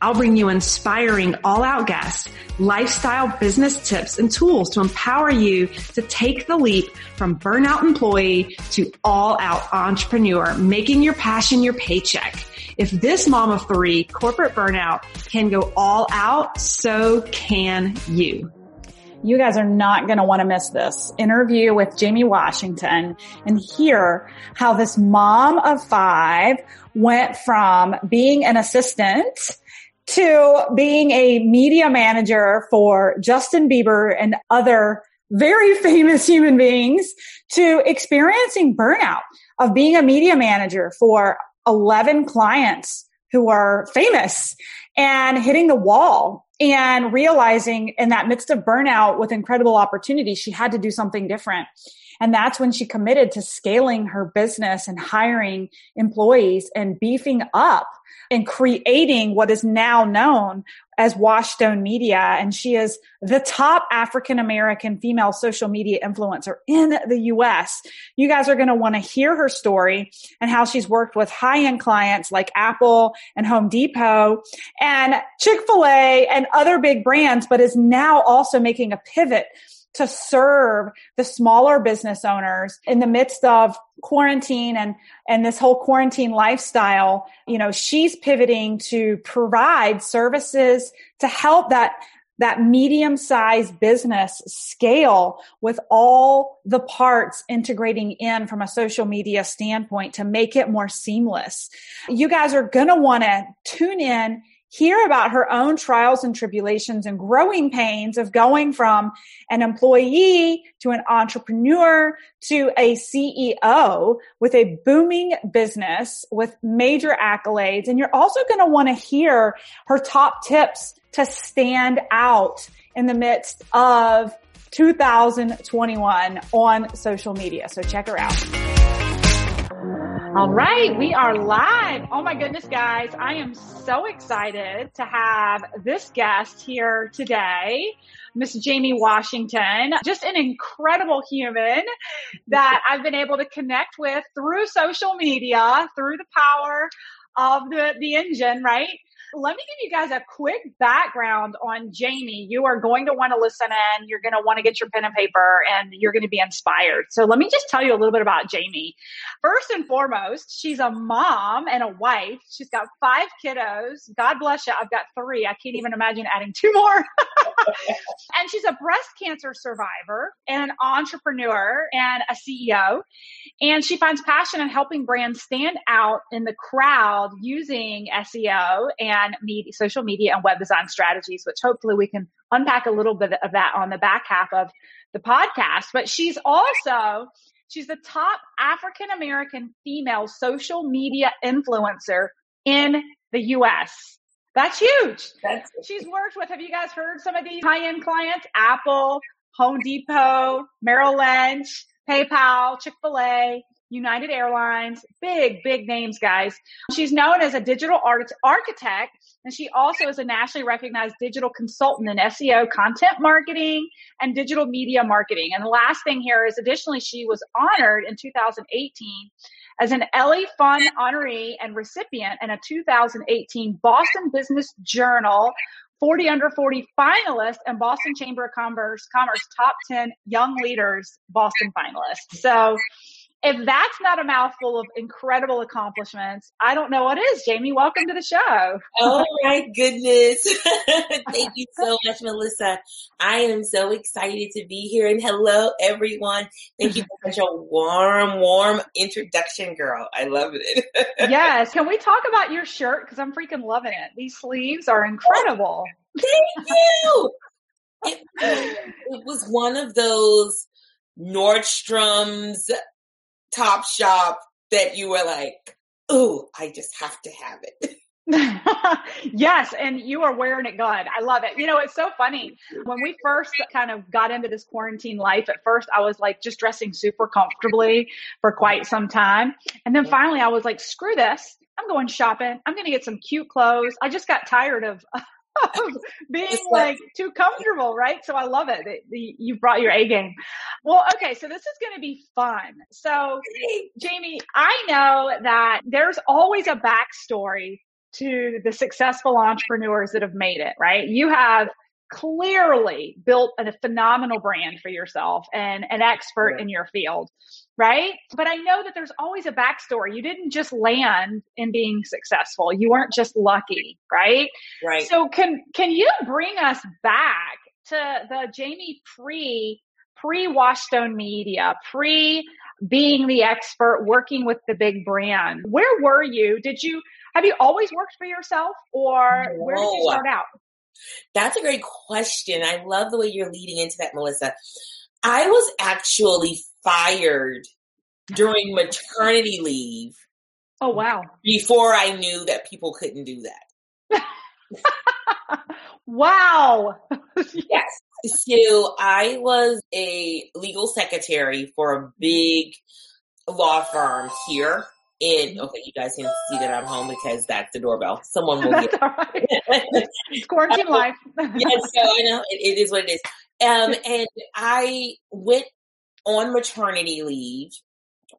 I'll bring you inspiring all out guests, lifestyle business tips and tools to empower you to take the leap from burnout employee to all out entrepreneur, making your passion your paycheck. If this mom of three corporate burnout can go all out, so can you. You guys are not going to want to miss this interview with Jayme Washington and hear how this mom of five went from being an assistant to being a media manager for Justin Bieber and other very famous human beings to experiencing burnout of being a media manager for 11 clients who are famous and hitting the wall and realizing in that midst of burnout with incredible opportunity, she had to do something different. And that's when she committed to scaling her business and hiring employees and beefing up and creating what is now known as Washtone Media. And she is the top African American female social media influencer in the US. You guys are going to want to hear her story and how she's worked with high end clients like Apple and Home Depot and Chick-fil-A and other big brands, but is now also making a pivot to serve the smaller business owners in the midst of quarantine and and this whole quarantine lifestyle you know she's pivoting to provide services to help that that medium sized business scale with all the parts integrating in from a social media standpoint to make it more seamless. You guys are going to want to tune in hear about her own trials and tribulations and growing pains of going from an employee to an entrepreneur to a CEO with a booming business with major accolades. And you're also going to want to hear her top tips to stand out in the midst of 2021 on social media. So check her out. All right, we are live. Oh my goodness, guys. I am so excited to have this guest here today, Miss Jayme Washington. Just an incredible human that I've been able to connect with through social media, through the power of the, the engine, right? Let me give you guys a quick background on Jayme. You are going to want to listen in. You're going to want to get your pen and paper and you're going to be inspired. So let me just tell you a little bit about Jayme. First and foremost, she's a mom and a wife. She's got five kiddos. God bless you. I've got three. I can't even imagine adding two more. and she's a breast cancer survivor and an entrepreneur and a CEO. And she finds passion in helping brands stand out in the crowd using SEO and media, social media and web design strategies, which hopefully we can unpack a little bit of that on the back half of the podcast. But she's also She's the top African American female social media influencer in the US. That's huge. That's She's worked with, have you guys heard some of these high end clients? Apple, Home Depot, Merrill Lynch, PayPal, Chick fil A. United Airlines, big, big names, guys. She's known as a digital art- architect, and she also is a nationally recognized digital consultant in SEO, content marketing, and digital media marketing. And the last thing here is additionally, she was honored in 2018 as an Ellie Fund honoree and recipient and a 2018 Boston Business Journal 40 under 40 finalist and Boston Chamber of Commerce, Commerce top 10 young leaders Boston finalist. So if that's not a mouthful of incredible accomplishments, I don't know what is. Jayme, welcome to the show. Oh my goodness. Thank you so much, Melissa. I am so excited to be here and hello everyone. Thank you for such a warm, warm introduction, girl. I love it. yes. Can we talk about your shirt? Because I'm freaking loving it. These sleeves are incredible. Thank you. it, it was one of those Nordstrom's Top Shop that you were like, oh, I just have to have it. yes, and you are wearing it good. I love it. You know, it's so funny. When we first kind of got into this quarantine life, at first I was like just dressing super comfortably for quite some time. And then finally I was like, screw this. I'm going shopping. I'm going to get some cute clothes. I just got tired of being like too comfortable, right? So I love it that you brought your A game. Well, okay, so this is going to be fun. So, Jayme, I know that there's always a backstory to the successful entrepreneurs that have made it, right? You have clearly built a phenomenal brand for yourself and an expert yeah. in your field, right? But I know that there's always a backstory. You didn't just land in being successful. You weren't just lucky, right? Right. So can can you bring us back to the Jayme pre pre Washtone Media, pre being the expert, working with the big brand? Where were you? Did you have you always worked for yourself or no. where did you start out? That's a great question. I love the way you're leading into that, Melissa. I was actually fired during maternity leave. Oh, wow. Before I knew that people couldn't do that. wow. yes. So I was a legal secretary for a big law firm here in mm-hmm. okay, you guys can see that I'm home because that's the doorbell. Someone will get it's quarantine life. yes, so I know it, it is what it is. Um, and I went on maternity leave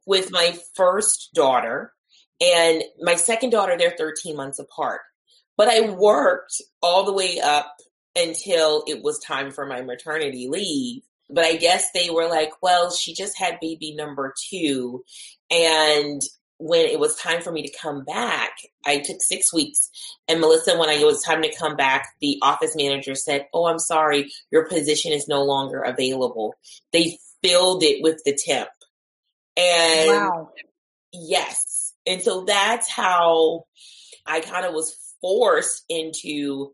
with my first daughter and my second daughter. They're 13 months apart, but I worked all the way up until it was time for my maternity leave. But I guess they were like, well, she just had baby number two and when it was time for me to come back, I took six weeks. And Melissa, when I, it was time to come back, the office manager said, Oh, I'm sorry, your position is no longer available. They filled it with the temp. And wow. yes. And so that's how I kind of was forced into,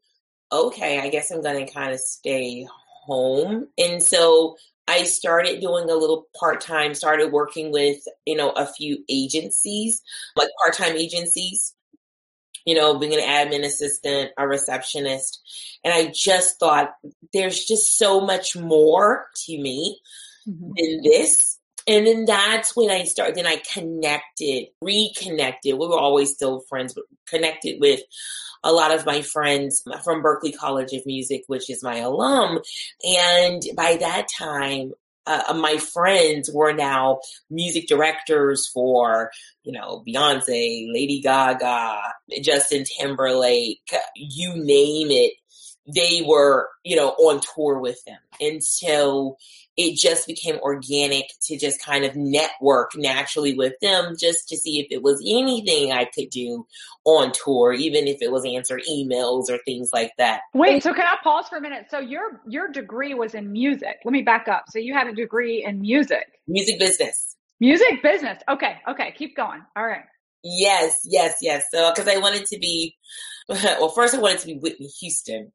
okay, I guess I'm going to kind of stay home. And so I started doing a little part time, started working with, you know, a few agencies, like part time agencies, you know, being an admin assistant, a receptionist. And I just thought there's just so much more to me mm-hmm. this. And then that's when I started, then I connected, reconnected. We were always still friends, but connected with a lot of my friends from Berklee College of Music, which is my alum. And by that time, uh, my friends were now music directors for, you know, Beyonce, Lady Gaga, Justin Timberlake, you name it. They were, you know, on tour with them. And so it just became organic to just kind of network naturally with them just to see if it was anything I could do on tour, even if it was answer emails or things like that. Wait, so can I pause for a minute? So your your degree was in music. Let me back up. So you had a degree in music. Music business. Music business. Okay, okay, keep going. All right. Yes, yes, yes. So because I wanted to be well, first I wanted to be Whitney Houston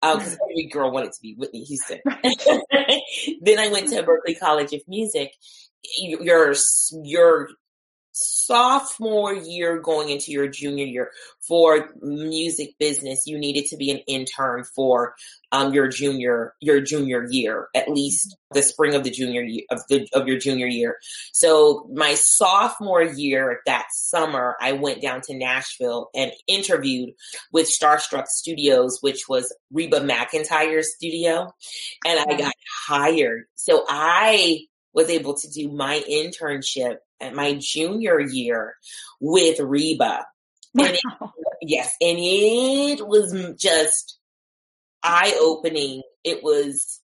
because um, every girl wanted to be Whitney Houston. then I went to Berklee College of Music. Your your sophomore year going into your junior year for music business you needed to be an intern for um, your junior your junior year at least the spring of the junior year of the of your junior year. So my sophomore year that summer i went down to nashville and interviewed with starstruck studios which was reba mcentire's studio and i got hired. So i was able to do my internship my junior year with Reba. Wow. And it, yes, and it was just eye opening. It was,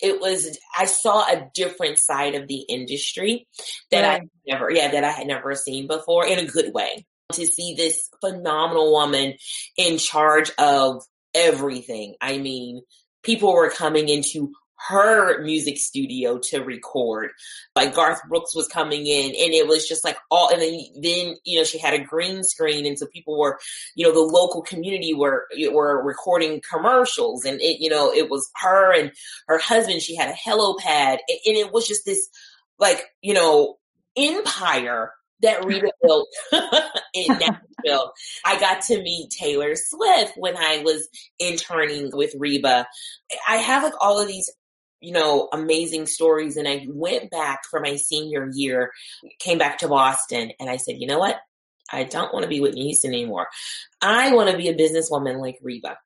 it was, I saw a different side of the industry that right. I never, yeah, that I had never seen before in a good way. To see this phenomenal woman in charge of everything. I mean, people were coming into her music studio to record. Like Garth Brooks was coming in and it was just like all, and then, then, you know, she had a green screen. And so people were, you know, the local community were, were recording commercials and it, you know, it was her and her husband. She had a helipad and it was just this like, you know, empire that Reba built in Nashville. I got to meet Taylor Swift when I was interning with Reba. I have like all of these you know, amazing stories. And I went back for my senior year, came back to Boston, and I said, you know what? I don't want to be Whitney Houston anymore. I want to be a businesswoman like Reba.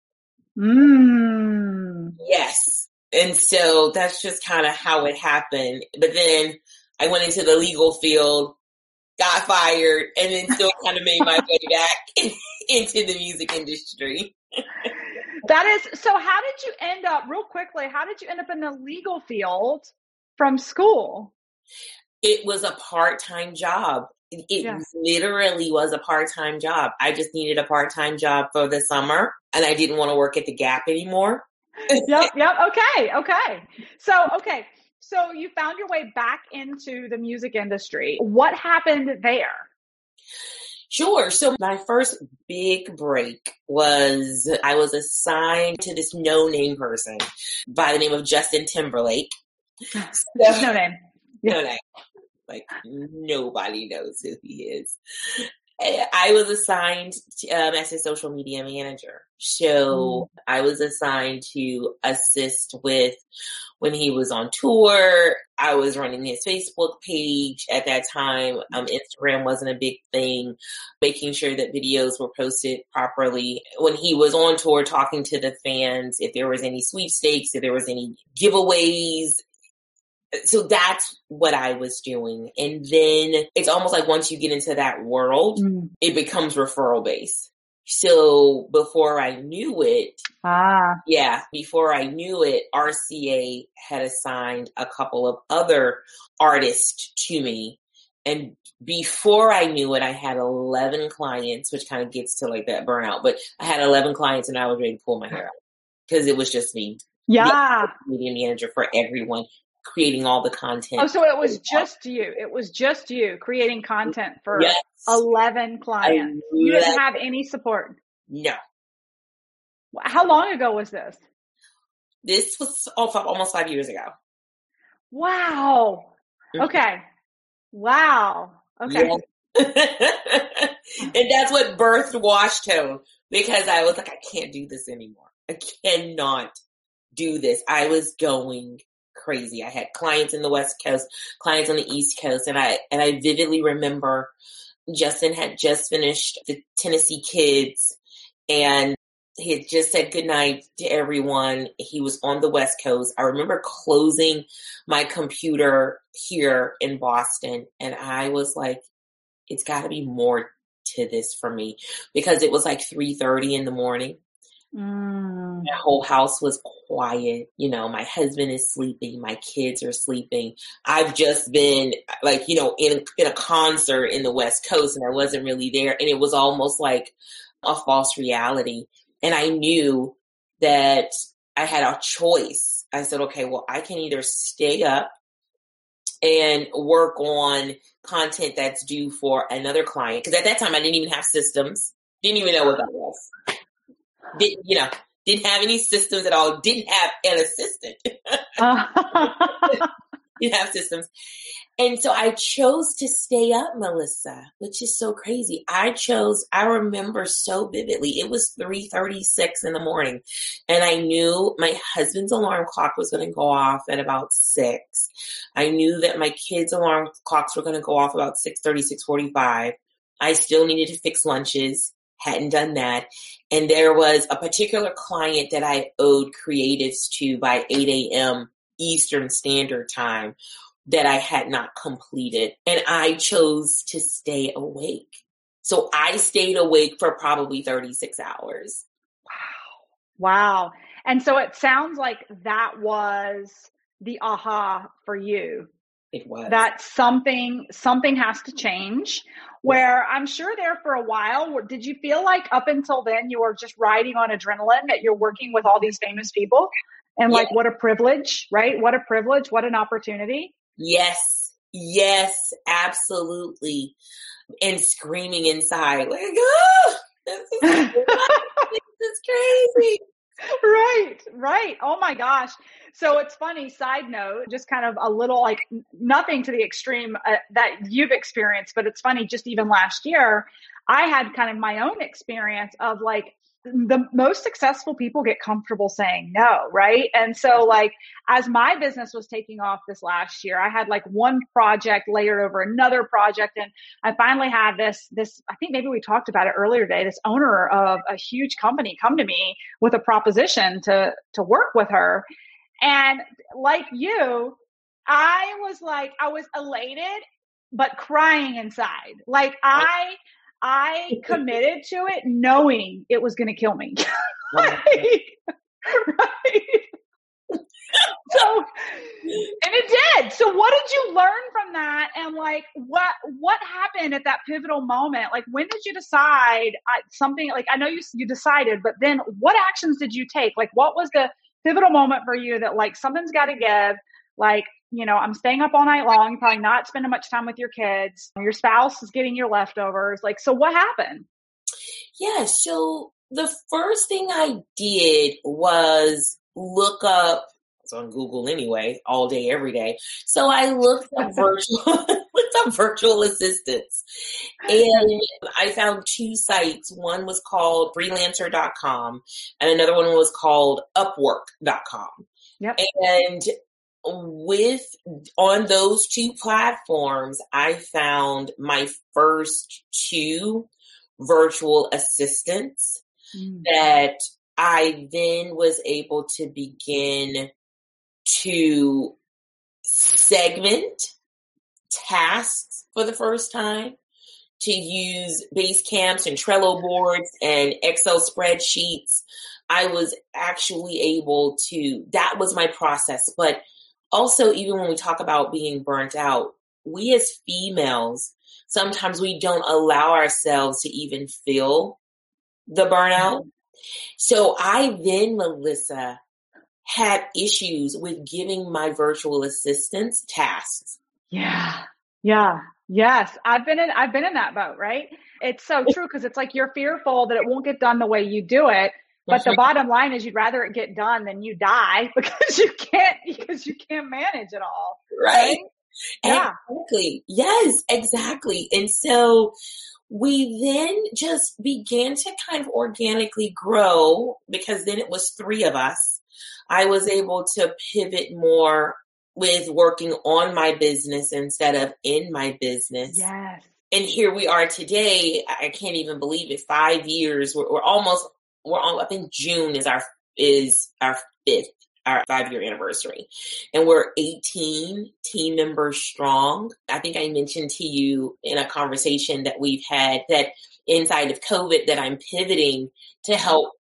Mm. Yes. And so that's just kind of how it happened. But then I went into the legal field, got fired, and then still kind of made my way back into the music industry. that is so how did you end up real quickly how did you end up in the legal field from school? It was a part-time job. It yeah. literally was a part-time job. I just needed a part-time job for the summer and i didn't want to work at the gap anymore. Yep yep okay okay. So okay so you found your way back into the music industry. What happened there Sure. So my first big break was I was assigned to this no name person by the name of Justin Timberlake. So, no name. No name. Like nobody knows who he is. I was assigned to, um, as a social media manager. So mm. I was assigned to assist with when he was on tour. I was running his Facebook page at that time. Um, Instagram wasn't a big thing, making sure that videos were posted properly. When he was on tour, talking to the fans, if there was any sweepstakes, if there was any giveaways, so that's what I was doing. And then it's almost like once you get into that world, mm. it becomes referral based. So before I knew it, ah, yeah, before I knew it, RCA had assigned a couple of other artists to me. And before I knew it, I had 11 clients, which kind of gets to like that burnout, but I had 11 clients and I was ready to pull my hair out because it was just me. Yeah. Media manager for everyone creating all the content. Oh, so it was just you. It was just you creating content for yes. 11 clients. You didn't have any support. No. How long ago was this? This was almost five years ago. Wow. Mm-hmm. Okay. Wow. Okay. Yeah. and that's what birthed Washtone because I was like, I can't do this anymore. I cannot do this. I was going crazy. I had clients in the West Coast, clients on the East Coast, and I and I vividly remember Justin had just finished the Tennessee Kids and he had just said goodnight to everyone. He was on the West Coast. I remember closing my computer here in Boston and I was like, it's got to be more to this for me because it was like 3:30 in the morning Mm. The whole house was quiet. You know, my husband is sleeping. My kids are sleeping. I've just been like, you know, in, in a concert in the West Coast and I wasn't really there. And it was almost like a false reality. And I knew that I had a choice. I said, okay, well, I can either stay up and work on content that's due for another client. Cause at that time I didn't even have systems. Didn't even know what that was didn't, you know, didn't have any systems at all, didn't have an assistant. didn't have systems. And so I chose to stay up, Melissa, which is so crazy. I chose, I remember so vividly. It was 336 in the morning and I knew my husband's alarm clock was going to go off at about six. I knew that my kids' alarm clocks were going to go off about 630, 645. I still needed to fix lunches hadn't done that. And there was a particular client that I owed creatives to by 8 a.m. Eastern Standard Time that I had not completed. And I chose to stay awake. So I stayed awake for probably 36 hours. Wow. Wow. And so it sounds like that was the aha for you it was. That something something has to change. Where I'm sure there for a while, did you feel like up until then you were just riding on adrenaline that you're working with all these famous people? And like, what a privilege, right? What a privilege. What an opportunity. Yes. Yes, absolutely. And screaming inside, like, oh, this is, this is crazy. Right, right. Oh my gosh. So it's funny, side note, just kind of a little like nothing to the extreme uh, that you've experienced, but it's funny, just even last year, I had kind of my own experience of like, the most successful people get comfortable saying no, right? And so like as my business was taking off this last year, I had like one project layered over another project and I finally had this this I think maybe we talked about it earlier today, this owner of a huge company come to me with a proposition to to work with her. And like you, I was like I was elated but crying inside. Like I I committed to it knowing it was going to kill me. right. right. so and it did. So what did you learn from that and like what what happened at that pivotal moment? Like when did you decide something like I know you you decided, but then what actions did you take? Like what was the pivotal moment for you that like something's got to give? Like you know, I'm staying up all night long, probably not spending much time with your kids. Your spouse is getting your leftovers. Like, so what happened? Yeah. So the first thing I did was look up, it's on Google anyway, all day, every day. So I looked up virtual, looked up virtual assistants and I found two sites. One was called freelancer.com and another one was called upwork.com. Yep. And with on those two platforms, I found my first two virtual assistants mm. that I then was able to begin to segment tasks for the first time, to use Basecamps and Trello boards and Excel spreadsheets. I was actually able to, that was my process. But also, even when we talk about being burnt out, we as females, sometimes we don't allow ourselves to even feel the burnout. Mm-hmm. So I then, Melissa, had issues with giving my virtual assistants tasks. Yeah. Yeah. Yes. I've been in I've been in that boat, right? It's so true because it's like you're fearful that it won't get done the way you do it. But the bottom line is you'd rather it get done than you die because you can't because you can't manage it all. Right. right? Yeah. Exactly. Yes, exactly. And so we then just began to kind of organically grow because then it was three of us. I was able to pivot more with working on my business instead of in my business. Yes. And here we are today. I can't even believe it. Five years. We're, we're almost we're on, I think June is our, is our fifth, our five year anniversary. And we're 18 team members strong. I think I mentioned to you in a conversation that we've had that inside of COVID that I'm pivoting to help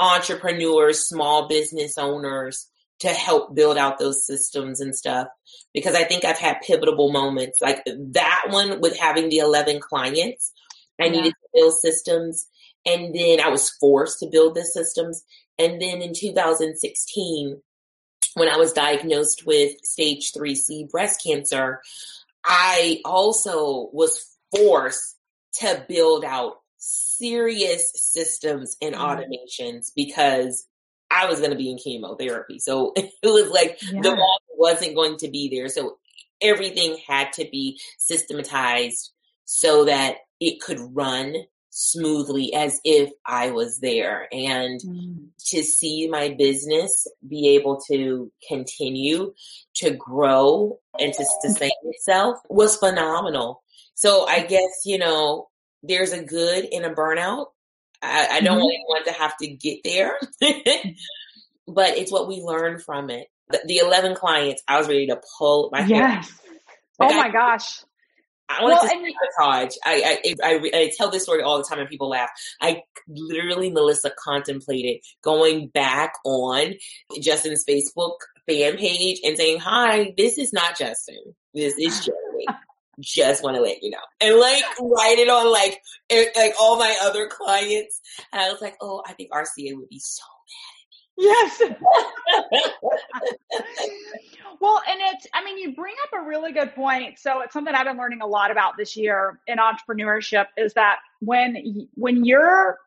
entrepreneurs, small business owners to help build out those systems and stuff. Because I think I've had pivotal moments like that one with having the 11 clients. I yeah. needed to build systems and then I was forced to build the systems. And then in 2016, when I was diagnosed with stage 3C breast cancer, I also was forced to build out serious systems and mm-hmm. automations because I was going to be in chemotherapy. So it was like yeah. the wall wasn't going to be there. So everything had to be systematized so that it could run smoothly as if I was there. And mm. to see my business be able to continue to grow and to sustain itself was phenomenal. So I guess, you know, there's a good in a burnout. I, I don't mm-hmm. really want to have to get there, but it's what we learn from it. The, the, 11 clients, I was ready to pull my hair. Yes. Like oh my I, gosh. I wanted well, to sabotage. I, I, I, I, tell this story all the time and people laugh. I literally, Melissa, contemplated going back on Justin's Facebook fan page and saying, hi, this is not Justin. This is Jeremy. Just want to let you know. And like write it on like, like all my other clients. And I was like, oh, I think RCA would be so mad at me." Yes. well, and it's, I mean, you bring up a really good point. So it's something I've been learning a lot about this year in entrepreneurship is that when, when you're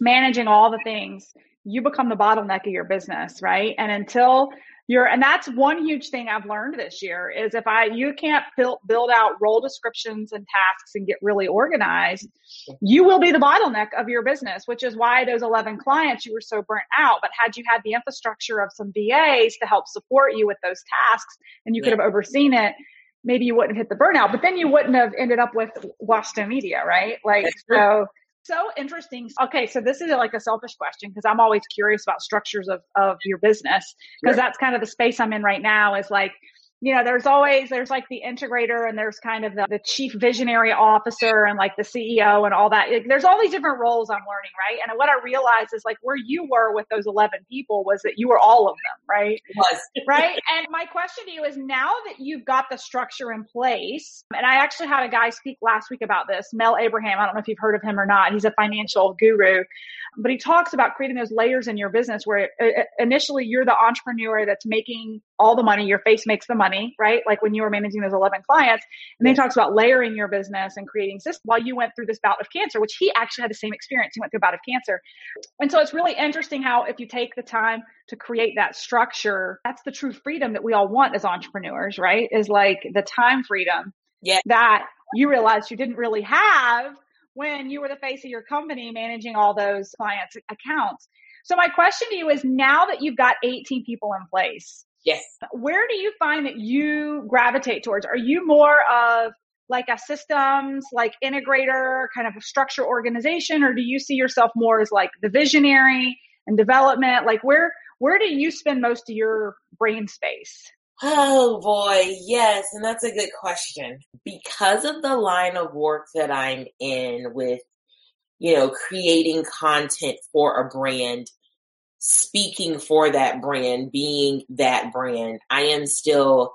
managing all the things, you become the bottleneck of your business, right? And until you're and that's one huge thing i've learned this year is if i you can't build build out role descriptions and tasks and get really organized you will be the bottleneck of your business which is why those 11 clients you were so burnt out but had you had the infrastructure of some vas to help support you with those tasks and you could have overseen it maybe you wouldn't have hit the burnout but then you wouldn't have ended up with washington media right? Like so so interesting. Okay, so this is like a selfish question because I'm always curious about structures of, of your business because that's kind of the space I'm in right now is like you know, there's always there's like the integrator and there's kind of the, the chief visionary officer and like the CEO and all that. Like, there's all these different roles I'm learning, right? And what I realized is like where you were with those 11 people was that you were all of them, right? Was right. And my question to you is now that you've got the structure in place, and I actually had a guy speak last week about this, Mel Abraham. I don't know if you've heard of him or not. He's a financial guru, but he talks about creating those layers in your business where uh, uh, initially you're the entrepreneur that's making all the money, your face makes the money, right? Like when you were managing those 11 clients. And then he talks about layering your business and creating systems while you went through this bout of cancer, which he actually had the same experience. He went through a bout of cancer. And so it's really interesting how if you take the time to create that structure, that's the true freedom that we all want as entrepreneurs, right? Is like the time freedom yeah. that you realize you didn't really have when you were the face of your company managing all those clients' accounts. So my question to you is now that you've got 18 people in place, Yes. Where do you find that you gravitate towards? Are you more of like a systems, like integrator, kind of a structure organization, or do you see yourself more as like the visionary and development? Like where where do you spend most of your brain space? Oh boy, yes, and that's a good question. Because of the line of work that I'm in with, you know, creating content for a brand, speaking for that brand, being that brand, I am still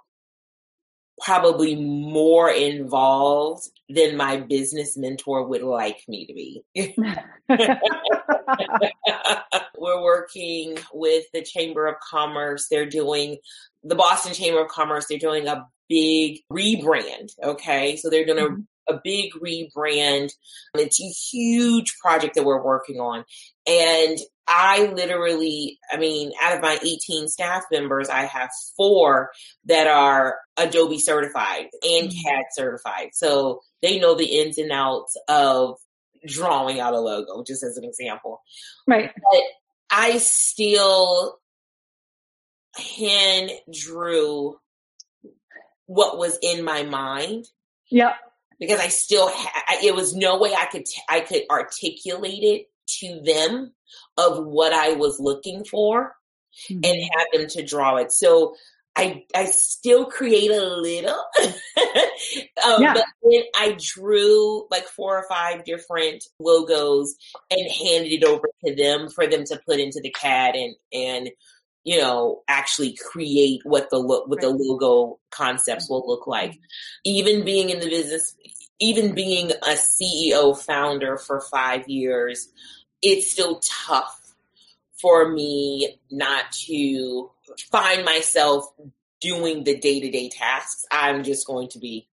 probably more involved than my business mentor would like me to be. We're working with the Chamber of Commerce. They're doing the Boston Chamber of Commerce. They're doing a big rebrand. Okay. So they're going to mm-hmm a big rebrand. It's a huge project that we're working on. And I literally, I mean, out of my 18 staff members, I have four that are Adobe certified and mm-hmm. CAD certified. So they know the ins and outs of drawing out a logo, just as an example. Right. But I still hand drew what was in my mind. Yep because I still ha- it was no way I could t- I could articulate it to them of what I was looking for mm-hmm. and have them to draw it. So I I still create a little, um, yeah. but then I drew like four or five different logos and handed it over to them for them to put into the CAD and and you know actually create what the lo- what the logo concepts will look like. Mm-hmm. Even being in the business even being a CEO founder for five years, it's still tough for me not to find myself doing the day to day tasks. I'm just going to be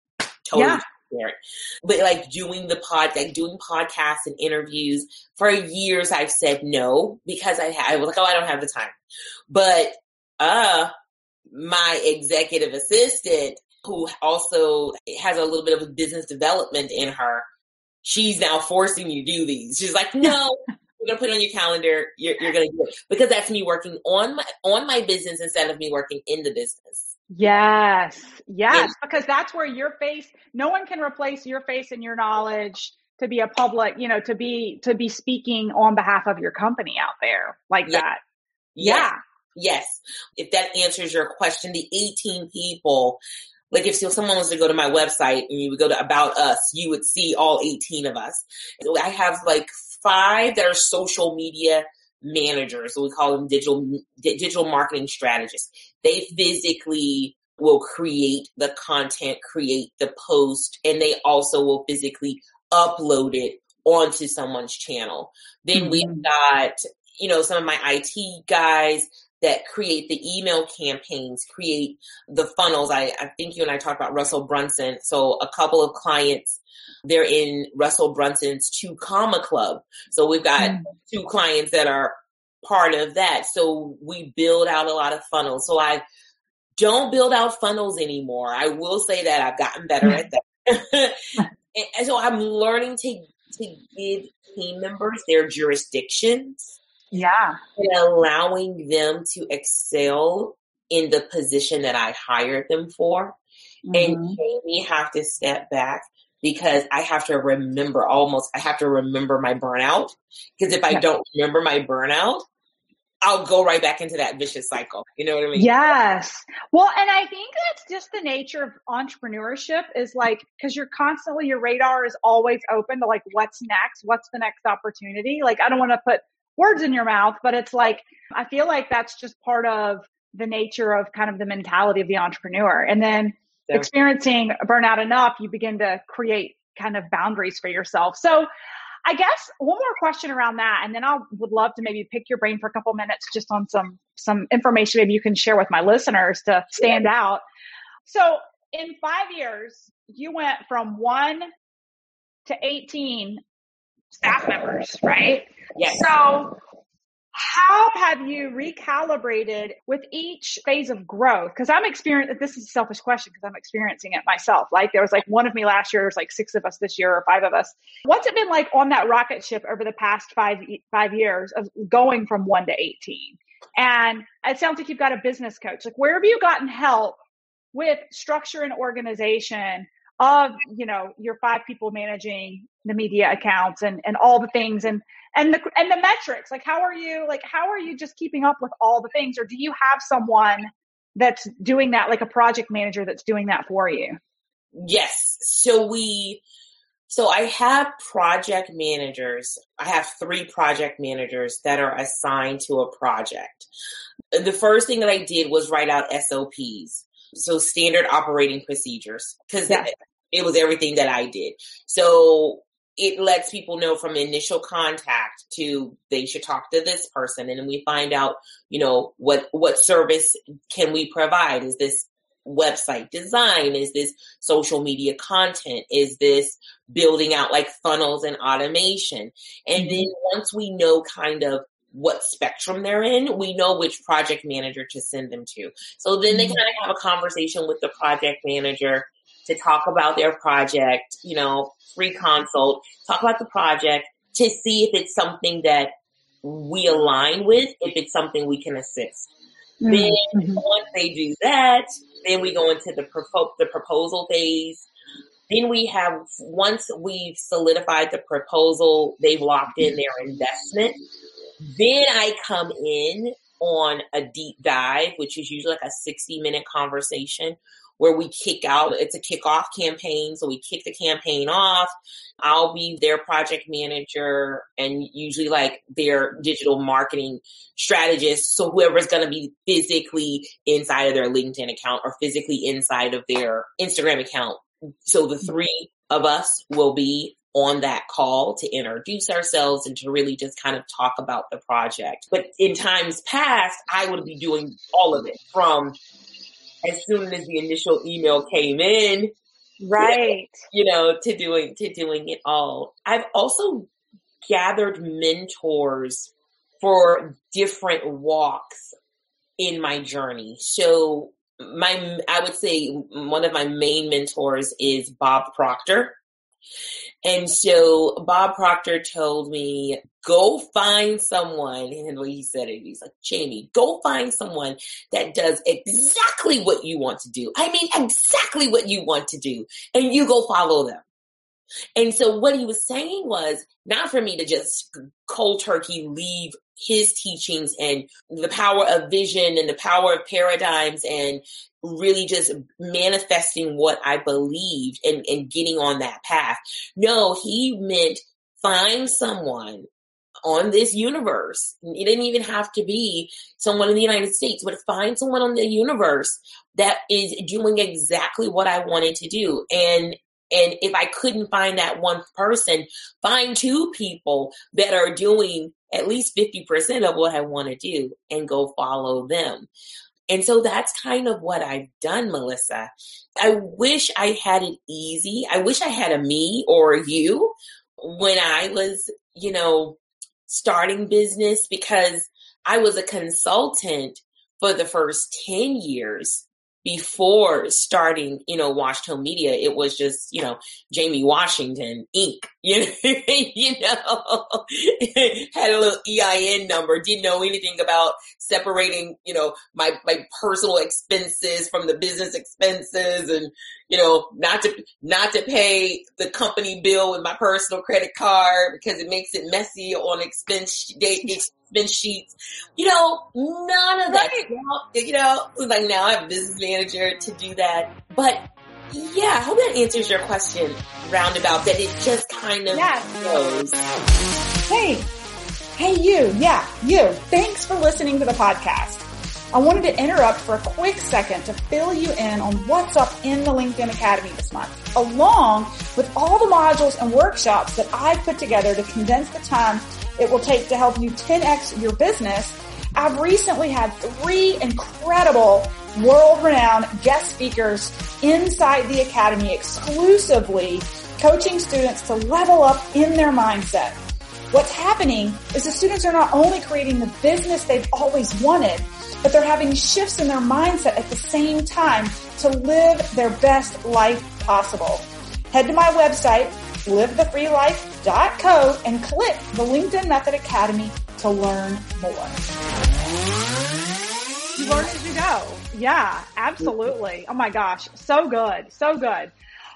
totally yeah. Transparent. But like doing the pod, like doing podcasts and interviews for years, I've said no because I, I was like, oh, I don't have the time. But, uh, my executive assistant who also has a little bit of business development in her, she's now forcing me to do these. She's like, no, You're gonna put it on your calendar. You're, you're gonna do it because that's me working on my on my business instead of me working in the business. Yes, yes, because that's where your face. No one can replace your face and your knowledge to be a public, you know, to be to be speaking on behalf of your company out there like that. Yeah. Yes. If that answers your question, the 18 people like if someone was to go to my website and you would go to about us, you would see all 18 of us. I have like five that are social media managers. So we call them digital, digital marketing strategists. They physically will create the content, create the post, and they also will physically upload it onto someone's channel. Then mm-hmm. we've got you know, some of my IT guys that create the email campaigns, create the funnels. I, I think you and I talked about Russell Brunson. So a couple of clients, they're in Russell Brunson's two comma club. So we've got mm. two clients that are part of that. So we build out a lot of funnels. So I don't build out funnels anymore. I will say that I've gotten better at that. and so I'm learning to to give team members their jurisdictions. Yeah. And allowing them to excel in the position that I hired them for. Mm-hmm. And me have to step back because I have to remember almost, I have to remember my burnout. Because if I don't remember my burnout, I'll go right back into that vicious cycle. You know what I mean? Yes. Well, and I think that's just the nature of entrepreneurship is like, cause you're constantly, your radar is always open to like, what's next? What's the next opportunity? Like, I don't want to put words in your mouth, but it's like, I feel like that's just part of the nature of kind of the mentality of the entrepreneur. And then yeah. experiencing burnout enough, you begin to create kind of boundaries for yourself. So I guess one more question around that, and then I would love to maybe pick your brain for a couple minutes just on some some information maybe you can share with my listeners to stand yeah. out. So in five years, you went from one to 18 staff members, right? Yes. So how have you recalibrated with each phase of growth? Because I'm experiencing this is a selfish question because I'm experiencing it myself. Like there was like one of me last year, there's like six of us this year or five of us. What's it been like on that rocket ship over the past five five years of going from one to eighteen? And it sounds like you've got a business coach. Like where have you gotten help with structure and organization of you know your five people managing the media accounts and and all the things and and the and the metrics. Like how are you like how are you just keeping up with all the things? Or do you have someone that's doing that like a project manager that's doing that for you? Yes. So we so i have project managers. I have three project managers that are assigned to a project. The first thing that i did was write out sops so standard operating procedures because yeah. it was everything that i did. So it lets people know from initial contact to they should talk to this person and then we find out you know what what service can we provide? Is this website design? Is this social media content? Is this building out like funnels and automation? And mm-hmm. then once we know kind of what spectrum they're in, we know which project manager to send them to. So then they mm-hmm. kind of have a conversation with the project manager to talk about their project, you know, free consult, talk about the project to see if it's something that we align with, if it's something we can assist. Mm-hmm. Then mm-hmm. once they do that, then we go into the propo- the proposal phase. Then we have once we've solidified the proposal, they've locked in their investment. Then I come in on a deep dive, which is usually like a 60 minute conversation where we kick out, it's a kickoff campaign. So we kick the campaign off. I'll be their project manager and usually like their digital marketing strategist. So whoever's going to be physically inside of their LinkedIn account or physically inside of their Instagram account. So the three of us will be on that call to introduce ourselves and to really just kind of talk about the project. But in times past, I would be doing all of it from as soon as the initial email came in. Right. You know, to doing to doing it all. I've also gathered mentors for different walks in my journey. So my I would say one of my main mentors is Bob Proctor. And so Bob Proctor told me, go find someone. And the way he said it, he's like, Jayme, go find someone that does exactly what you want to do. I mean, exactly what you want to do. And you go follow them. And so what he was saying was not for me to just cold turkey leave his teachings and the power of vision and the power of paradigms and really just manifesting what I believed and, and getting on that path. No, he meant find someone on this universe. It didn't even have to be someone in the United States, but find someone on the universe that is doing exactly what I wanted to do. And and if I couldn't find that one person, find two people that are doing at least 50% of what I want to do and go follow them. And so that's kind of what I've done, Melissa. I wish I had it easy. I wish I had a me or you when I was, you know, starting business because I was a consultant for the first 10 years before starting, you know, Washtone Media, it was just, you know, Jayme Washington Inc. You know, you know, had a little EIN number, didn't know anything about separating, you know, my my personal expenses from the business expenses, and you know, not to not to pay the company bill with my personal credit card because it makes it messy on expense date expense sheets. You know, none of that. Right. You know, like now I have a business manager to do that. But yeah, I hope that answers your question roundabout that it just kind of yes. goes. Hey, hey you, yeah, you. Thanks for listening to the podcast. I wanted to interrupt for a quick second to fill you in on what's up in the LinkedIn Academy this month, along with all the modules and workshops that I've put together to condense the time it will take to help you 10x your business. I've recently had three incredible world-renowned guest speakers inside the Academy exclusively coaching students to level up in their mindset. What's happening is the students are not only creating the business they've always wanted, but they're having shifts in their mindset at the same time to live their best life possible. Head to my website, livethefreelife.co and click the LinkedIn Method Academy to learn more. You learn as you go. Yeah, absolutely. Oh my gosh. So good. So good.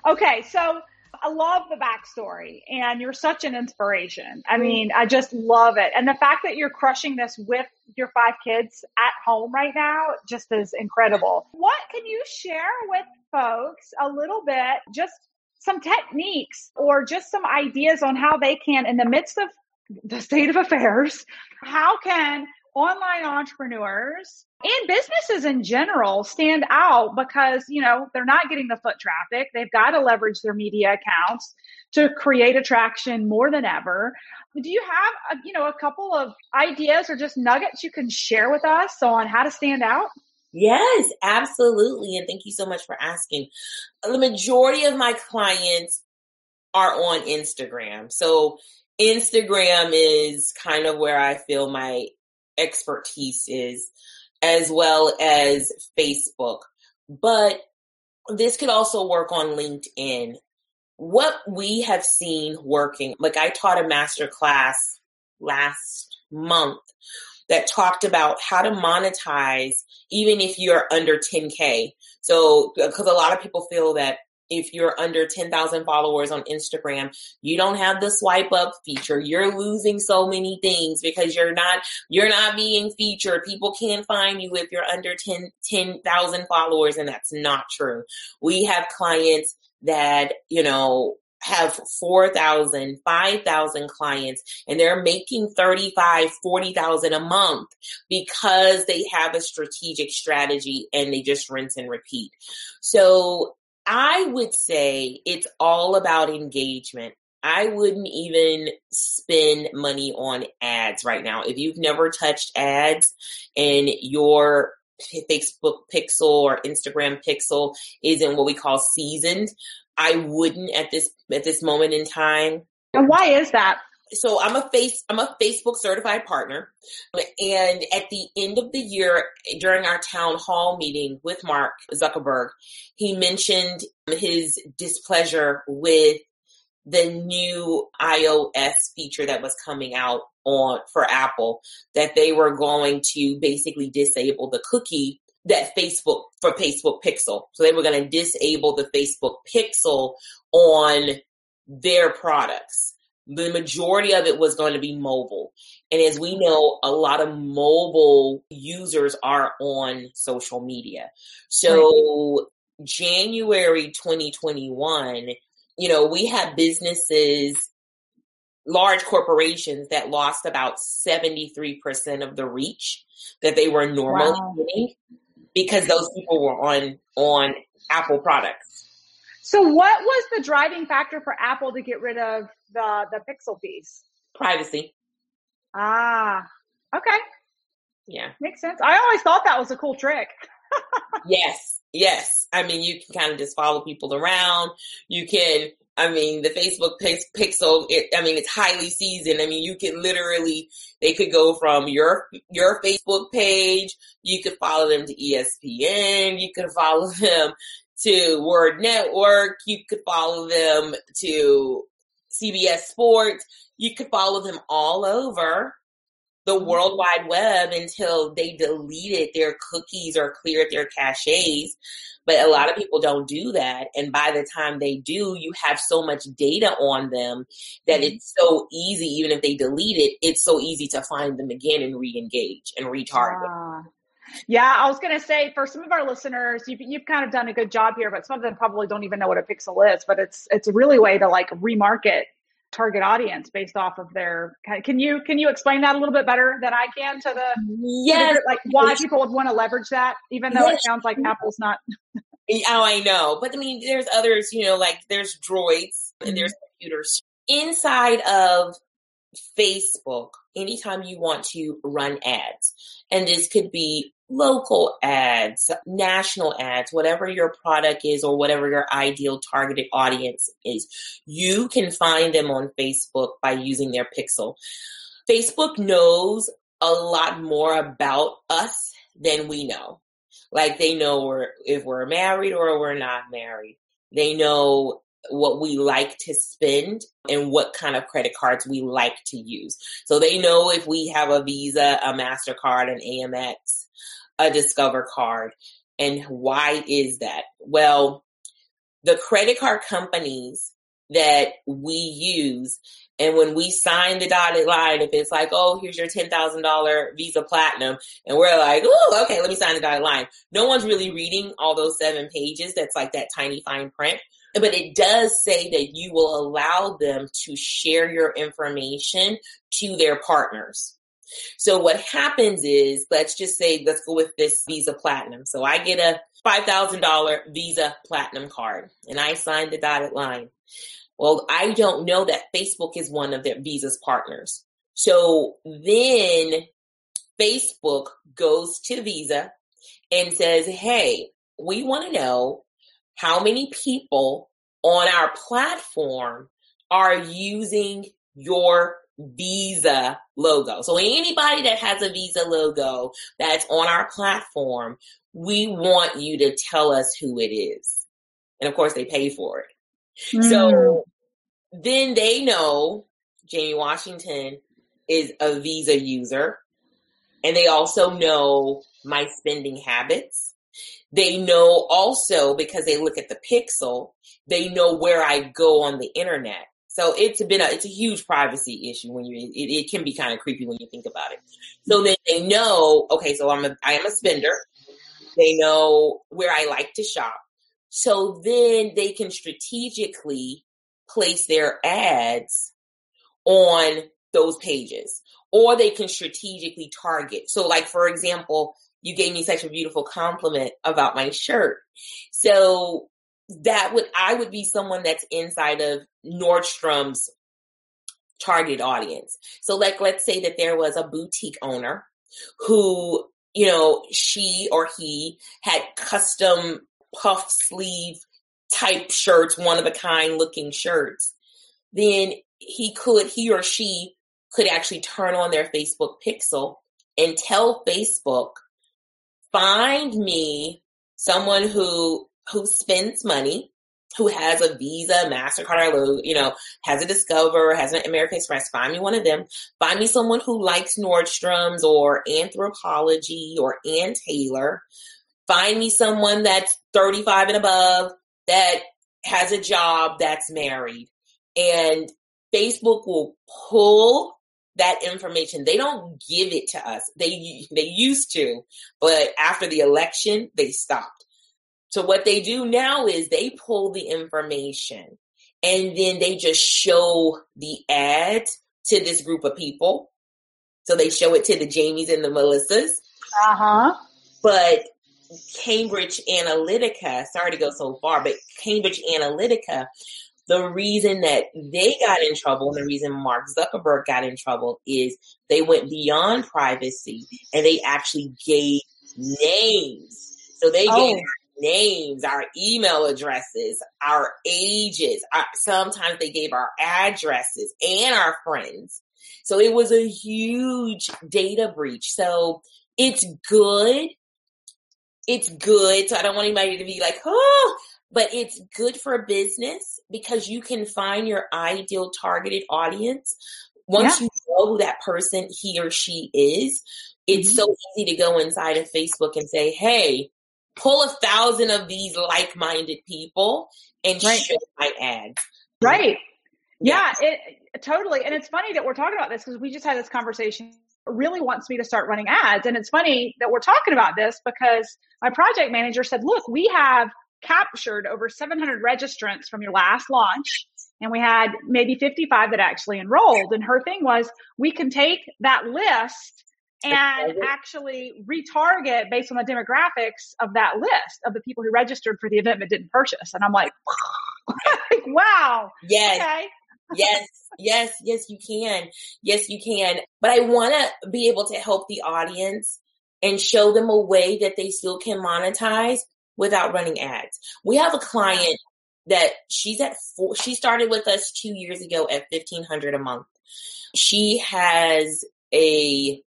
Okay. So I love the backstory and you're such an inspiration. I mm-hmm. mean, I just love it. And the fact that you're crushing this with your five kids at home right now just is incredible. What can you share with folks a little bit just some techniques or just some ideas on how they can, in the midst of the state of affairs, how can online entrepreneurs and businesses in general stand out because you know they're not getting the foot traffic they've got to leverage their media accounts to create attraction more than ever do you have a, you know a couple of ideas or just nuggets you can share with us on how to stand out Yes, absolutely. And thank you so much for asking. The majority of my clients are on Instagram. So Instagram is kind of where I feel my expertise is, as well as Facebook. But this could also work on LinkedIn. What we have seen working, like I taught a master class last month that talked about how to monetize even if you're under 10K. So, because a lot of people feel that if you're under 10,000 followers on Instagram, you don't have the swipe up feature. You're losing so many things because you're not, you're not being featured. People can't find you if you're under 10, 10,000 followers. And that's not true. We have clients that, you know, have 4,000, 5,000 clients and they're making 35, 40,000 a month because they have a strategic strategy and they just rinse and repeat. So I would say it's all about engagement. I wouldn't even spend money on ads right now. If you've never touched ads and your Facebook pixel or Instagram pixel isn't what we call seasoned, I wouldn't at this at this moment in time. And why is that? So I'm a face I'm a Facebook certified partner. And at the end of the year during our town hall meeting with Mark Zuckerberg, he mentioned his displeasure with the new iOS feature that was coming out on for Apple that they were going to basically disable the cookie that Facebook for Facebook Pixel. So they were going to disable the Facebook Pixel on their products. The majority of it was going to be mobile. And as we know, a lot of mobile users are on social media. So January 2021, you know, we had businesses large corporations that lost about 73% of the reach that they were normally wow. getting because those people were on on Apple products. So what was the driving factor for Apple to get rid of the the Pixel piece? Privacy. Ah, okay. Yeah. Makes sense. I always thought that was a cool trick. yes. Yes. I mean, you can kind of just follow people around. You can, I mean, the Facebook pixel, it, I mean, it's highly seasoned. I mean, you can literally, they could go from your, your Facebook page. You could follow them to ESPN. You could follow them to Word Network. You could follow them to CBS Sports. You could follow them all over the mm-hmm. World Wide Web until they deleted their cookies or cleared their caches. But a lot of people don't do that. And by the time they do, you have so much data on them that mm-hmm. it's so easy, even if they delete it, it's so easy to find them again and re engage and retarget. Ah. Yeah, I was going to say for some of our listeners, you've, you've kind of done a good job here, but some of them probably don't even know what a pixel is. But it's it's a really way to like remarket target audience based off of their can you can you explain that a little bit better than i can to the yes like why people would want to leverage that even though yes. it sounds like apple's not oh i know but i mean there's others you know like there's droids and there's mm-hmm. computers inside of facebook anytime you want to run ads and this could be local ads, national ads, whatever your product is or whatever your ideal targeted audience is, you can find them on Facebook by using their pixel. Facebook knows a lot more about us than we know. Like they know we're, if we're married or we're not married. They know what we like to spend and what kind of credit cards we like to use. So they know if we have a Visa, a MasterCard, an Amex, a Discover card. And why is that? Well, the credit card companies that we use and when we sign the dotted line, if it's like, oh, here's your $10,000 Visa Platinum, and we're like, oh, okay, let me sign the dotted line. No one's really reading all those seven pages. That's like that tiny fine print. But it does say that you will allow them to share your information to their partners. So what happens is, let's just say, let's go with this Visa Platinum. So I get a $5,000 Visa Platinum card and I sign the dotted line. Well, I don't know that Facebook is one of their Visa's partners. So then Facebook goes to Visa and says, Hey, we want to know how many people on our platform are using your Visa logo. So anybody that has a Visa logo that's on our platform, we want you to tell us who it is. And of course they pay for it. Mm. So then they know Jayme Washington is a Visa user and they also know my spending habits. They know also because they look at the pixel, they know where I go on the internet. So it's been a it's a huge privacy issue when you it, it can be kind of creepy when you think about it. So then they know, okay, so I'm a I am a spender. They know where I like to shop. So then they can strategically place their ads on those pages or they can strategically target. So like for example, you gave me such a beautiful compliment about my shirt. So that would I would be someone that's inside of Nordstrom's target audience. So like let's say that there was a boutique owner who, you know, she or he had custom puff sleeve type shirts, one of a kind looking shirts. Then he could he or she could actually turn on their Facebook pixel and tell Facebook, find me someone who who spends money, who has a Visa, MasterCard, or, you know, has a Discover, has an American Express, find me one of them. Find me someone who likes Nordstrom's or Anthropologie or Ann Taylor. Find me someone that's 35 and above that has a job that's married. And Facebook will pull that information. They don't give it to us. They they used to, but after the election, they stopped. So what they do now is they pull the information and then they just show the ad to this group of people. So they show it to the Jamies and the Melissas. Uh huh. But Cambridge Analytica, sorry to go so far, but Cambridge Analytica the reason that they got in trouble and the reason Mark Zuckerberg got in trouble is they went beyond privacy and they actually gave names. So they oh. gave names, our email addresses, our ages. Our, sometimes they gave our addresses and our friends. So it was a huge data breach. So it's good. It's good. So I don't want anybody to be like, oh, but it's good for a business because you can find your ideal targeted audience. Once yeah. you know who that person, he or she is, it's mm-hmm. so easy to go inside of Facebook and say, hey, pull a thousand of these like minded people and right. show my ads. Right. Yeah, yeah it totally. And it's funny that we're talking about this because we just had this conversation really wants me to start running ads. And it's funny that we're talking about this because my project manager said, look, we have captured over 700 registrants from your last launch. And we had maybe 55 that actually enrolled. And her thing was, we can take that list and actually retarget based on the demographics of that list of the people who registered for the event but didn't purchase. And I'm like, wow. Yes. Okay. yes. Yes. Yes, you can. Yes, you can. But I want to be able to help the audience and show them a way that they still can monetize without running ads. We have a client that she's at four, she started with us two years ago at 1500 a month. She has a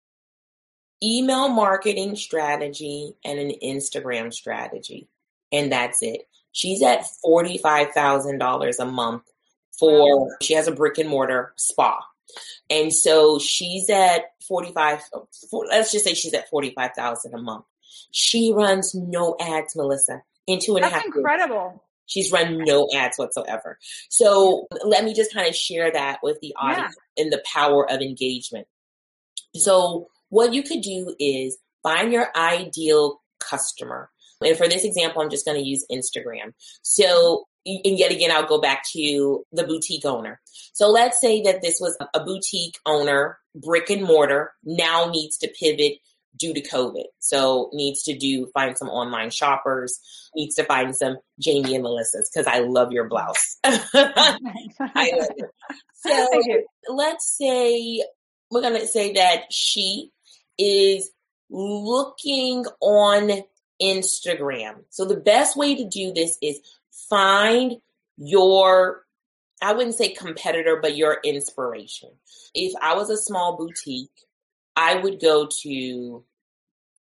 email marketing strategy and an Instagram strategy. And that's it. She's at $45,000 a month for, she has a brick and mortar spa. And so she's at 45, let's just say she's at 45,000 a month. She runs no ads, Melissa, in two and That's a half incredible. Years. She's run no ads whatsoever. So let me just kind of share that with the audience yeah. and the power of engagement. So what you could do is find your ideal customer. And for this example, I'm just going to use Instagram. So, and yet again, I'll go back to the boutique owner. So let's say that this was a boutique owner, brick and mortar, now needs to pivot due to COVID. So needs to do find some online shoppers, needs to find some Jamie and Melissa's because I love your blouse. I. So let's say we're gonna say that she is looking on Instagram. So the best way to do this is find your I wouldn't say competitor, but your inspiration. If I was a small boutique I would go to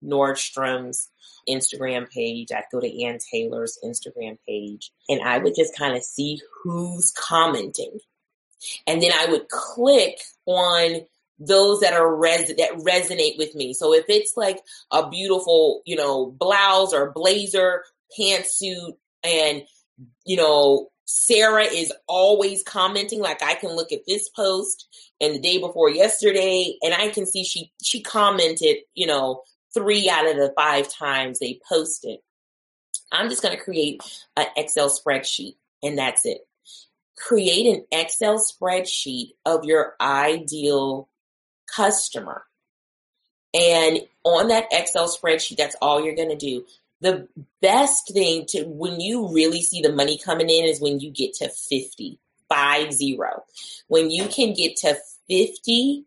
Nordstrom's Instagram page. I'd go to Ann Taylor's Instagram page and I would just kind of see who's commenting. And then I would click on those that are res- that resonate with me. So if it's like a beautiful, you know, blouse or blazer, pantsuit and you know, Sarah is always commenting. Like I can look at this post and the day before yesterday, and I can see she she commented, you know, three out of the five times they posted. I'm just going to create an Excel spreadsheet, and that's it. Create an Excel spreadsheet of your ideal customer. And on that Excel spreadsheet, that's all you're going to do the best thing to when you really see the money coming in is when you get to 50 five zero. When you can get to 50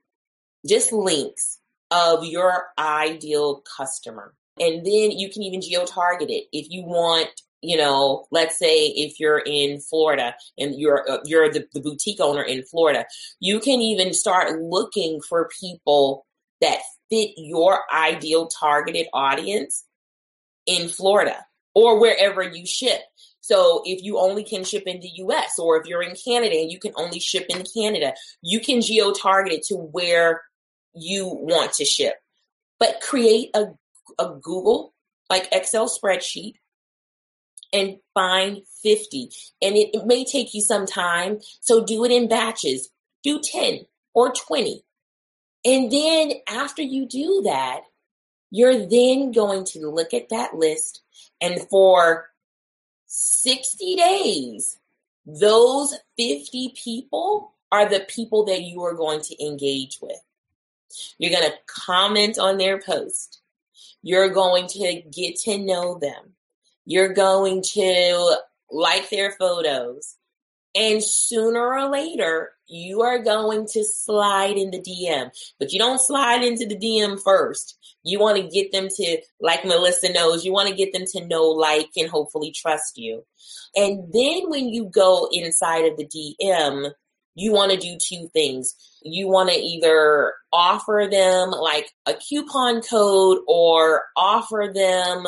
just links of your ideal customer. And then you can even geo target it. If you want you know let's say if you're in florida and you're uh, you're the, the boutique owner in florida you can even start looking for people that fit your ideal targeted audience in Florida or wherever you ship. So if you only can ship in the US or if you're in Canada and you can only ship in Canada, you can geo target it to where you want to ship. But create a, a Google like Excel spreadsheet and find 50. And it, it may take you some time. So do it in batches. Do 10 or 20. And then after you do that, you're then going to look at that list and for 60 days, those 50 people are the people that you are going to engage with. You're going to comment on their post. You're going to get to know them. You're going to like their photos. And sooner or later, you are going to slide in the DM, but you don't slide into the DM first. You want to get them to, like Melissa knows, you want to get them to know, like, and hopefully trust you. And then when you go inside of the DM, you want to do two things. You want to either offer them like a coupon code or offer them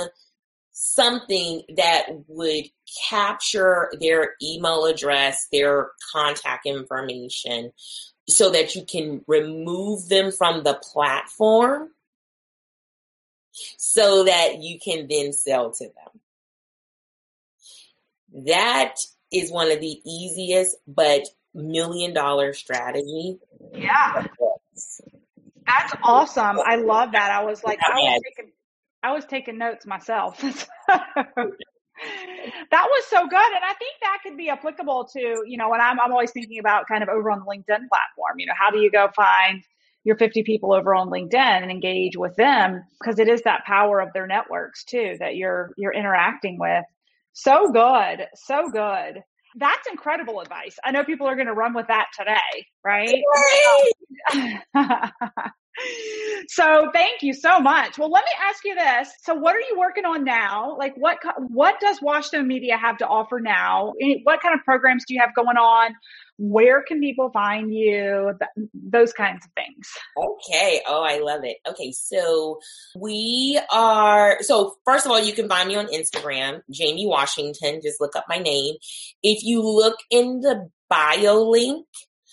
something that would capture their email address, their contact information, so that you can remove them from the platform so that you can then sell to them. That is one of the easiest but million dollar strategy. Yeah. That's awesome. I love that. I was like, I was taking, I was taking notes myself. that was so good. And I think that could be applicable to, you know, when I'm, I'm always thinking about kind of over on the LinkedIn platform, you know, how do you go find your 50 people over on LinkedIn and engage with them? Because it is that power of their networks too, that you're, you're interacting with. So good. So good. That's incredible advice. I know people are going to run with that today, right? so thank you so much. Well, let me ask you this. So what are you working on now? Like what what does Washtone Media have to offer now? What kind of programs do you have going on? Where can people find you? Those kinds of things. Okay. Oh, I love it. Okay. So we are, so first of all, you can find me on Instagram, Jayme Washington. Just look up my name. If you look in the bio link,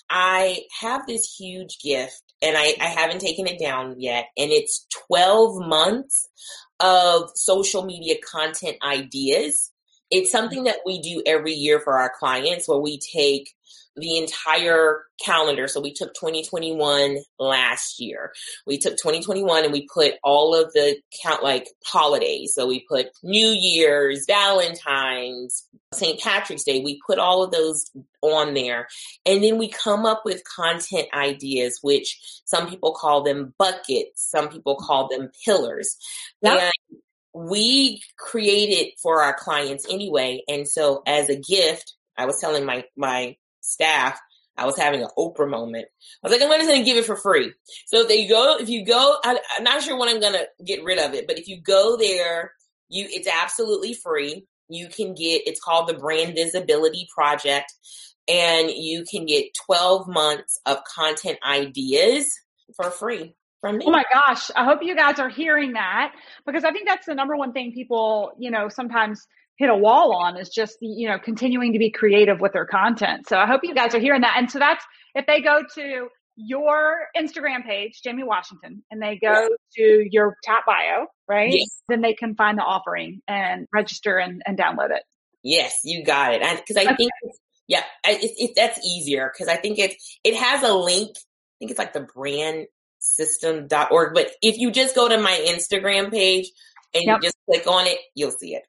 I have this huge gift and I, I haven't taken it down yet. And it's 12 months of social media content ideas. It's something that we do every year for our clients where we take the entire calendar. So we took 2021 last year. We took 2021 and we put all of the count like holidays. So we put New Year's, Valentine's, St. Patrick's Day. We put all of those on there. And then we come up with content ideas, which some people call them buckets. Some people call them pillars. Yep. And we create it for our clients anyway. And so as a gift, I was telling my, my staff, I was having an Oprah moment. I was like, I'm going to give it for free. So if they go, if you go, I, am not sure when I'm going to get rid of it, but if you go there, you, it's absolutely free. You can get, it's called the Brand Visibility Project and you can get 12 months of content ideas for free. Oh my gosh. I hope you guys are hearing that because I think that's the number one thing people, you know, sometimes hit a wall on is just you know continuing to be creative with their content. So i hope you guys are hearing that. And so that's if they go to your instagram page jayme washington and they go to your top bio right? Yes. then they can find the offering and register and, and download it. Yes you got it. Because i okay. think yeah it, it, that's easier because i think it it has a link. I think it's like the brand system.org but if you just go to my instagram page and yep. you just click on it you'll see it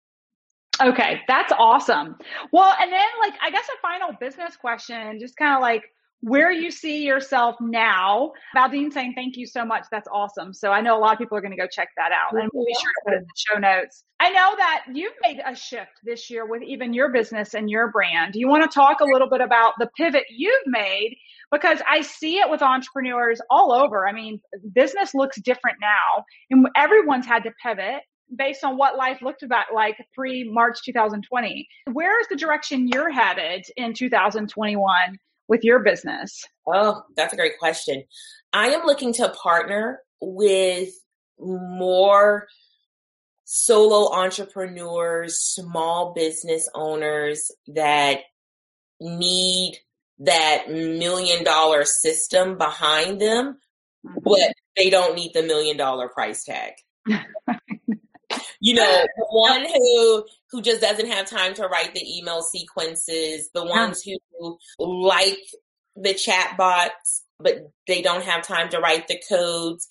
Okay, that's awesome. Well, and then like I guess a final business question, just kind of like where you see yourself now. Valdine saying thank you so much. That's awesome. So I know a lot of people are going to go check that out, and we'll be sure to put it in the show notes. I know that you've made a shift this year with even your business and your brand. Do you want to talk a little bit about the pivot you've made? Because I see it with entrepreneurs all over. I mean, business looks different now, and everyone's had to pivot based on what life looked about like pre March 2020. Where is the direction you're headed in 2021 with your business? Oh, that's a great question. I am looking to partner with more solo entrepreneurs, small business owners that need that million dollar system behind them, mm-hmm. but they don't need the million dollar price tag. you know, the one who who just doesn't have time to write the email sequences, the ones who like the chat bots, but they don't have time to write the codes,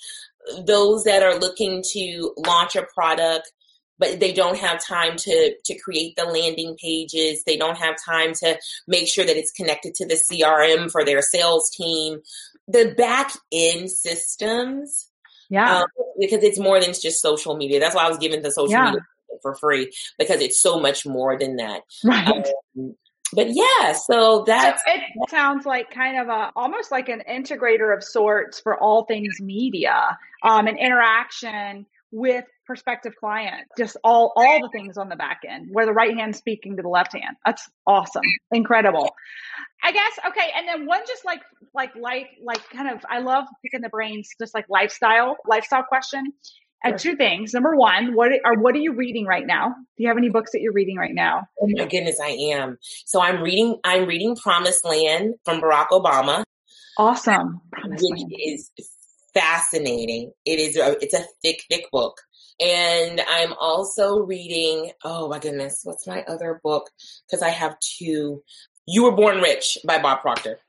those that are looking to launch a product but they don't have time to to create the landing pages. They don't have time to make sure that it's connected to the crm for their sales team. The back end systems yeah. Um, because it's more than just social media. That's why I was given the social yeah. media for free because it's so much more than that. Right. Um, but yeah, so that's so it sounds like kind of a almost like an integrator of sorts for all things media, um, and interaction with prospective client. Just all all the things on the back end, where the right hand speaking to the left hand. That's awesome, incredible. I guess okay, and then one just like like life like kind of I love picking the brains, just like lifestyle lifestyle question. And two things. Number one, what are what are you reading right now? Do you have any books that you're reading right now? Oh my goodness, I am. So I'm reading I'm reading Promised Land from Barack Obama. Awesome. Promised which Land. is fascinating. It is a, it's a thick, thick book. And I'm also reading, oh my goodness, what's my other book? Because I have two. You Were Born Rich by Bob Proctor.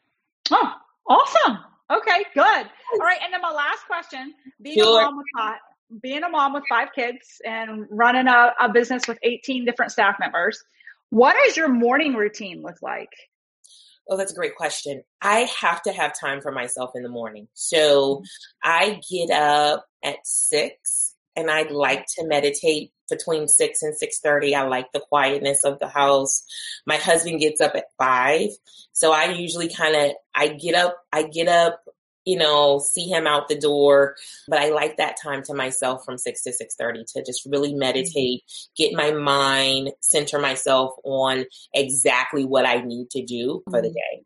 Oh, awesome. Okay, good. All right, and then my last question: being sure. a mom with five, being a mom with five kids and running a, a business with 18 different staff members, what does your morning routine look like? Oh, that's a great question. I have to have time for myself in the morning. So mm-hmm. I get up at six and I like to meditate between six and six thirty. I like the quietness of the house. My husband gets up at five. So I usually kind of I get up, I get up you know, see him out the door. But I like that time to myself from six to six thirty to just really meditate, get my mind, center myself on exactly what I need to do for the mm-hmm. day.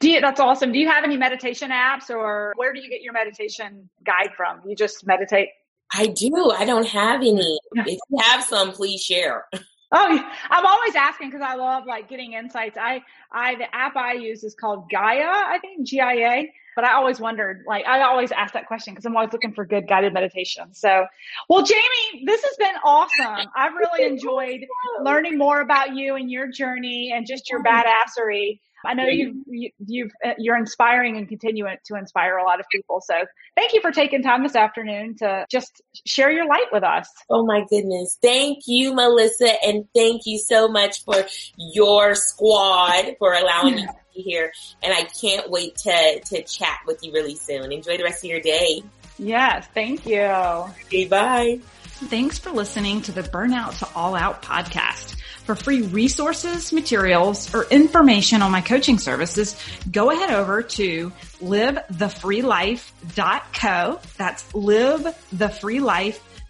Do you, that's awesome. Do you have any meditation apps or where do you get your meditation guide from? You just meditate? I do. I don't have any. If you have some, please share. Oh, I'm always asking because I love like getting insights. I, I, the app I use is called Gaia, I think G I A. But I always wondered, like, I always ask that question because I'm always looking for good guided meditation. So, well, Jayme, this has been awesome. I've really enjoyed learning more about you and your journey and just your oh. badassery. I know you've, you, you've, uh, you're inspiring and continuing to inspire a lot of people. So thank you for taking time this afternoon to just share your light with us. Oh my goodness. Thank you, Melissa. And thank you so much for your squad for allowing me to be here. And I can't wait to, to chat with you really soon. Enjoy the rest of your day. Yes, thank you. Okay, bye. Thanks for listening to the Burnout to All Out podcast. For free resources, materials, or information on my coaching services, go ahead over to livethefreelife.co. That's livethefreelife.co